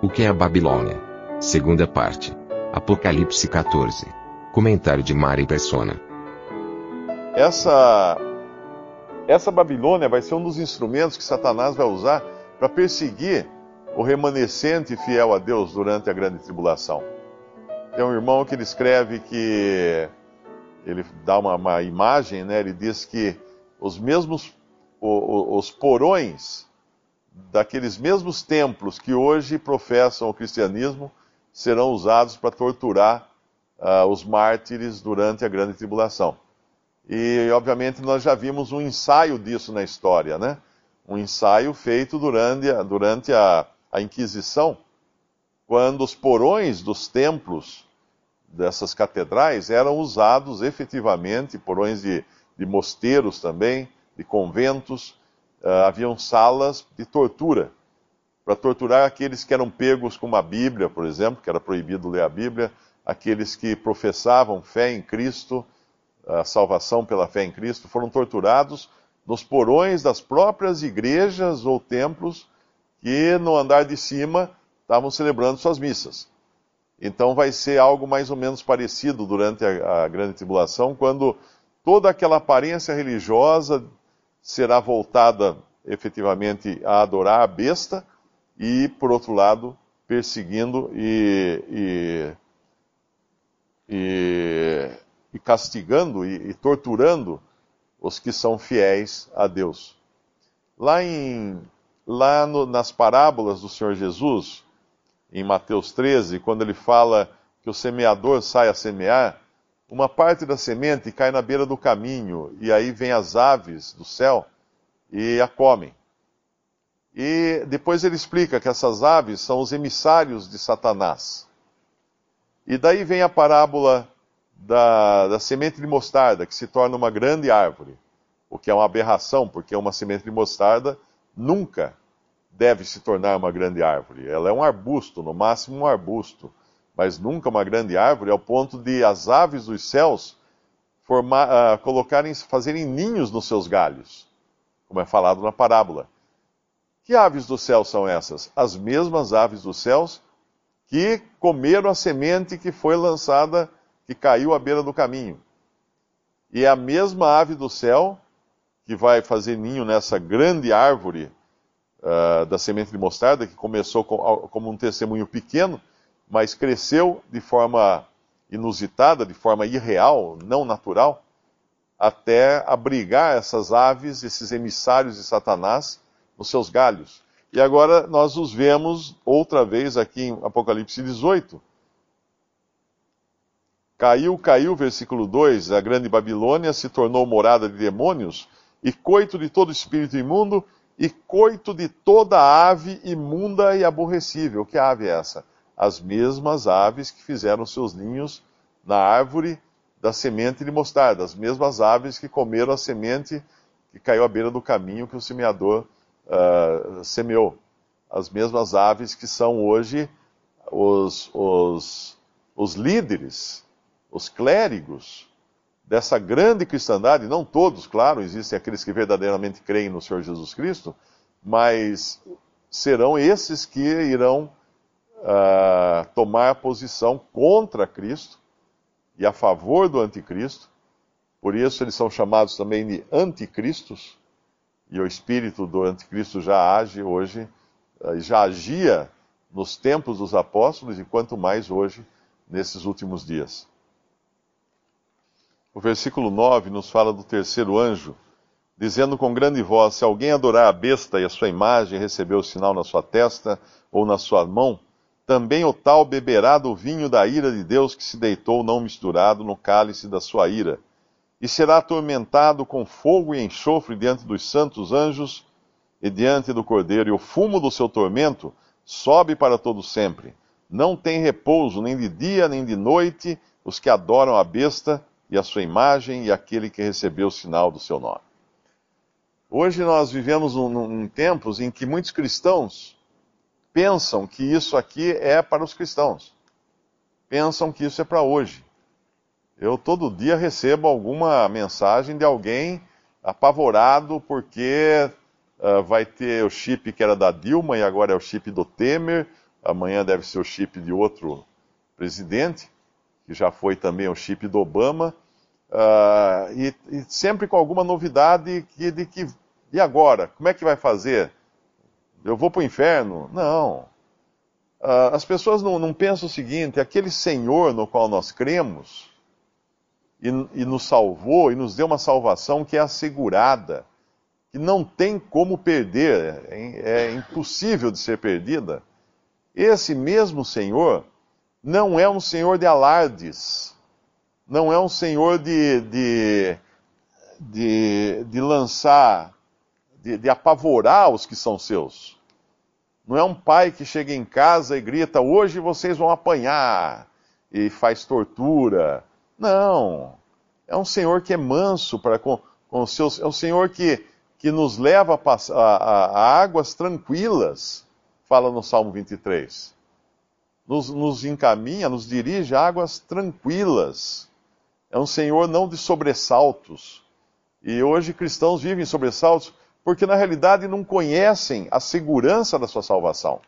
O que é a Babilônia? Segunda parte. Apocalipse 14. Comentário de Mari Persona. Essa, essa Babilônia vai ser um dos instrumentos que Satanás vai usar para perseguir o remanescente fiel a Deus durante a grande tribulação. Tem um irmão que ele escreve que ele dá uma, uma imagem, né? Ele diz que os mesmos os, os porões daqueles mesmos templos que hoje professam o cristianismo serão usados para torturar uh, os mártires durante a grande tribulação. E, obviamente, nós já vimos um ensaio disso na história, né? Um ensaio feito durante, durante a, a Inquisição, quando os porões dos templos dessas catedrais eram usados efetivamente, porões de, de mosteiros também, de conventos, haviam salas de tortura, para torturar aqueles que eram pegos com uma Bíblia, por exemplo, que era proibido ler a Bíblia, aqueles que professavam fé em Cristo, a salvação pela fé em Cristo, foram torturados nos porões das próprias igrejas ou templos que no andar de cima estavam celebrando suas missas. Então vai ser algo mais ou menos parecido durante a, a grande tribulação, quando toda aquela aparência religiosa será voltada efetivamente a adorar a besta e, por outro lado, perseguindo e, e, e, e castigando e, torturando os que são fiéis a Deus. Lá em lá no, nas parábolas do Senhor Jesus, em Mateus 13, quando ele fala que o semeador sai a semear, uma parte da semente cai na beira do caminho, e aí vem as aves do céu e a comem. E depois ele explica que essas aves são os emissários de Satanás. E daí vem a parábola da, da semente de mostarda, que se torna uma grande árvore, o que é uma aberração, porque uma semente de mostarda nunca deve se tornar uma grande árvore. Ela é um arbusto, no máximo um arbusto, mas nunca uma grande árvore, ao ponto de as aves dos céus formar, uh, colocarem, fazerem ninhos nos seus galhos, como é falado na parábola. Que aves do céu são essas? As mesmas aves dos céus que comeram a semente que foi lançada, que caiu à beira do caminho. E é a mesma ave do céu que vai fazer ninho nessa grande árvore uh, da semente de mostarda, que começou com, como um testemunho pequeno, mas cresceu de forma inusitada, de forma irreal, não natural, até abrigar essas aves, esses emissários de Satanás, nos seus galhos. E agora nós os vemos outra vez aqui em Apocalipse 18, Caiu, caiu, versículo 2, a grande Babilônia se tornou morada de demônios, e coito de todo espírito imundo, e coito de toda ave imunda e aborrecível. Que ave é essa? As mesmas aves que fizeram seus ninhos na árvore da semente de mostarda, as mesmas aves que comeram a semente que caiu à beira do caminho que o semeador uh, semeou. As mesmas aves que são hoje os, os, os líderes os clérigos dessa grande cristandade, não todos, claro, existem aqueles que verdadeiramente creem no Senhor Jesus Cristo, mas serão esses que irão uh, tomar posição contra Cristo e a favor do anticristo. Por isso eles são chamados também de anticristos, e o espírito do anticristo já age hoje, uh, já agia nos tempos dos apóstolos, e quanto mais hoje, nesses últimos dias. O versículo 9 nos fala do terceiro anjo, dizendo com grande voz: Se alguém adorar a besta e a sua imagem receber o sinal na sua testa ou na sua mão, também o tal beberá do vinho da ira de Deus que se deitou não misturado no cálice da sua ira, e será atormentado com fogo e enxofre diante dos santos anjos e diante do cordeiro, e o fumo do seu tormento sobe para todo sempre. Não tem repouso nem de dia nem de noite os que adoram a besta e a sua imagem e aquele que recebeu o sinal do seu nome. Hoje nós vivemos em tempos em que muitos cristãos pensam que isso aqui é para os cristãos. Pensam que isso é para hoje. Eu todo dia recebo alguma mensagem de alguém apavorado porque uh, vai ter o chip que era da Dilma e agora é o chip do Temer, amanhã deve ser o chip de outro presidente, que já foi também o chip do Obama, uh, e, e, sempre com alguma novidade que, de que, e agora? Como é que vai fazer? Eu vou para o inferno? Não. Uh, as pessoas não, não pensam o seguinte: aquele Senhor no qual nós cremos e, e nos salvou e nos deu uma salvação que é assegurada que não tem como perder, é, é impossível de ser perdida. Esse mesmo Senhor não é um Senhor de alardes, não é um Senhor de, de, de, de lançar, de, de apavorar os que são seus. Não é um pai que chega em casa e grita: hoje vocês vão apanhar, e faz tortura. Não. É um Senhor que é manso para com, com os seus. É um Senhor que que nos leva a, a, a águas tranquilas, fala no Salmo 23. Nos, nos encaminha, nos dirige a águas tranquilas. É um Senhor não de sobressaltos. E hoje cristãos vivem sobressaltos porque na realidade não conhecem a segurança da sua salvação,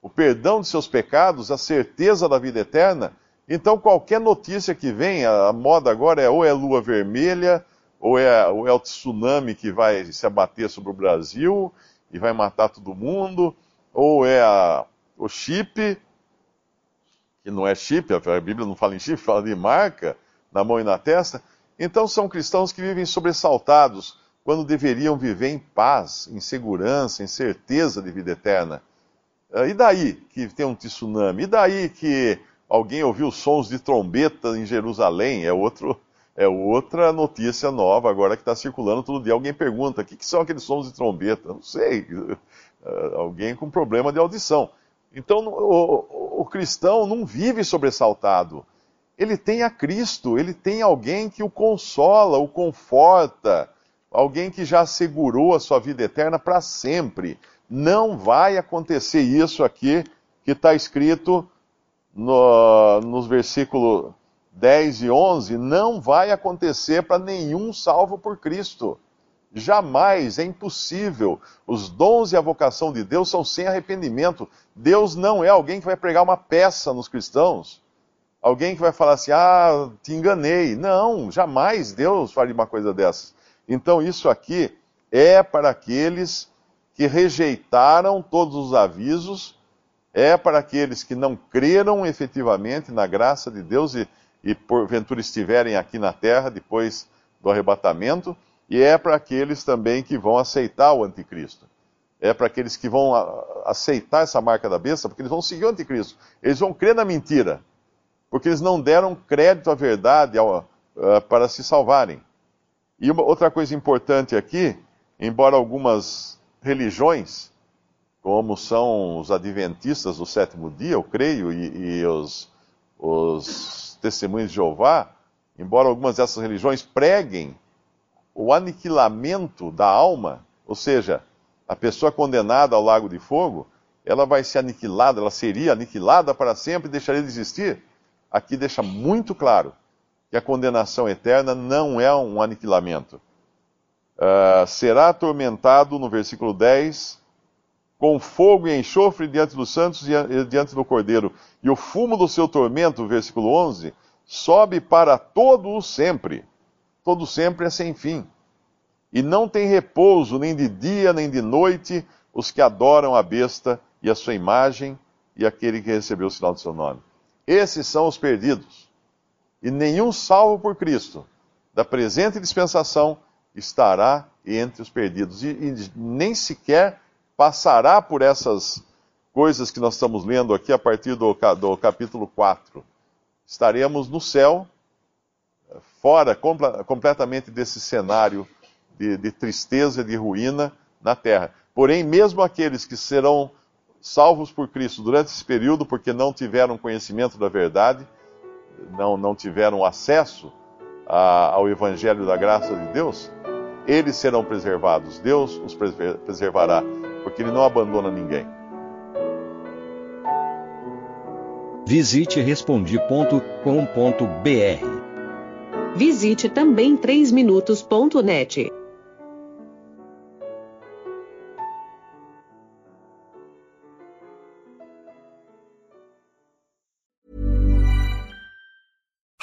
o perdão de seus pecados, a certeza da vida eterna. Então qualquer notícia que vem, a moda agora é ou é lua vermelha, ou é, ou é o tsunami que vai se abater sobre o Brasil e vai matar todo mundo, ou é a, o chip, que não é chip, a Bíblia não fala em chip, fala de marca, na mão e na testa. Então são cristãos que vivem sobressaltados quando deveriam viver em paz, em segurança, em certeza de vida eterna. Ah, e daí que tem um tsunami? E daí que alguém ouviu sons de trombeta em Jerusalém? É outro, é outra notícia nova agora que está circulando todo dia. Alguém pergunta: o que, que, são aqueles sons de trombeta? Não sei. Uh, alguém com problema de audição. Então, o, o cristão não vive sobressaltado. Ele tem a Cristo, ele tem alguém que o consola, o conforta, alguém que já assegurou a sua vida eterna para sempre. Não vai acontecer isso aqui que está escrito no, nos versículos 10 e 11 não vai acontecer para nenhum salvo por Cristo. Jamais, é impossível. Os dons e a vocação de Deus são sem arrependimento. Deus não é alguém que vai pregar uma peça nos cristãos. Alguém que vai falar assim: ah, te enganei. Não, jamais Deus faria uma coisa dessas. Então, isso aqui é para aqueles que rejeitaram todos os avisos, é para aqueles que não creram efetivamente na graça de Deus e e porventura estiverem aqui na terra depois do arrebatamento, e é para aqueles também que vão aceitar o anticristo. É para aqueles que vão aceitar essa marca da besta, porque eles vão seguir o anticristo. Eles vão crer na mentira, porque eles não deram crédito à verdade ao, uh, para se salvarem. E uma, outra coisa importante aqui, embora algumas religiões, como são os adventistas do sétimo dia, eu creio, e, e os, os testemunhos de Jeová, embora algumas dessas religiões preguem o aniquilamento da alma, ou seja, a pessoa condenada ao lago de fogo, ela vai ser aniquilada, ela seria aniquilada para sempre e deixaria de existir. Aqui deixa muito claro que a condenação eterna não é um aniquilamento. Uh, será atormentado, no versículo 10, com fogo e enxofre diante dos santos e diante do cordeiro. E o fumo do seu tormento, versículo 11, sobe para todo o sempre. Todo sempre é sem fim. E não tem repouso nem de dia nem de noite os que adoram a besta e a sua imagem e aquele que recebeu o sinal do seu nome. Esses são os perdidos. E nenhum salvo por Cristo da presente dispensação estará entre os perdidos. E, e nem sequer passará por essas coisas que nós estamos lendo aqui a partir do, do capítulo 4. Estaremos no céu, fora completamente desse cenário de, de tristeza, de ruína na terra. Porém, mesmo aqueles que serão salvos por Cristo durante esse período, porque não tiveram conhecimento da verdade, não, não tiveram acesso a, ao Evangelho da graça de Deus, eles serão preservados. Deus os preservará, porque Ele não abandona ninguém. Visite respondi.com.br. Visite também 3minutos.net.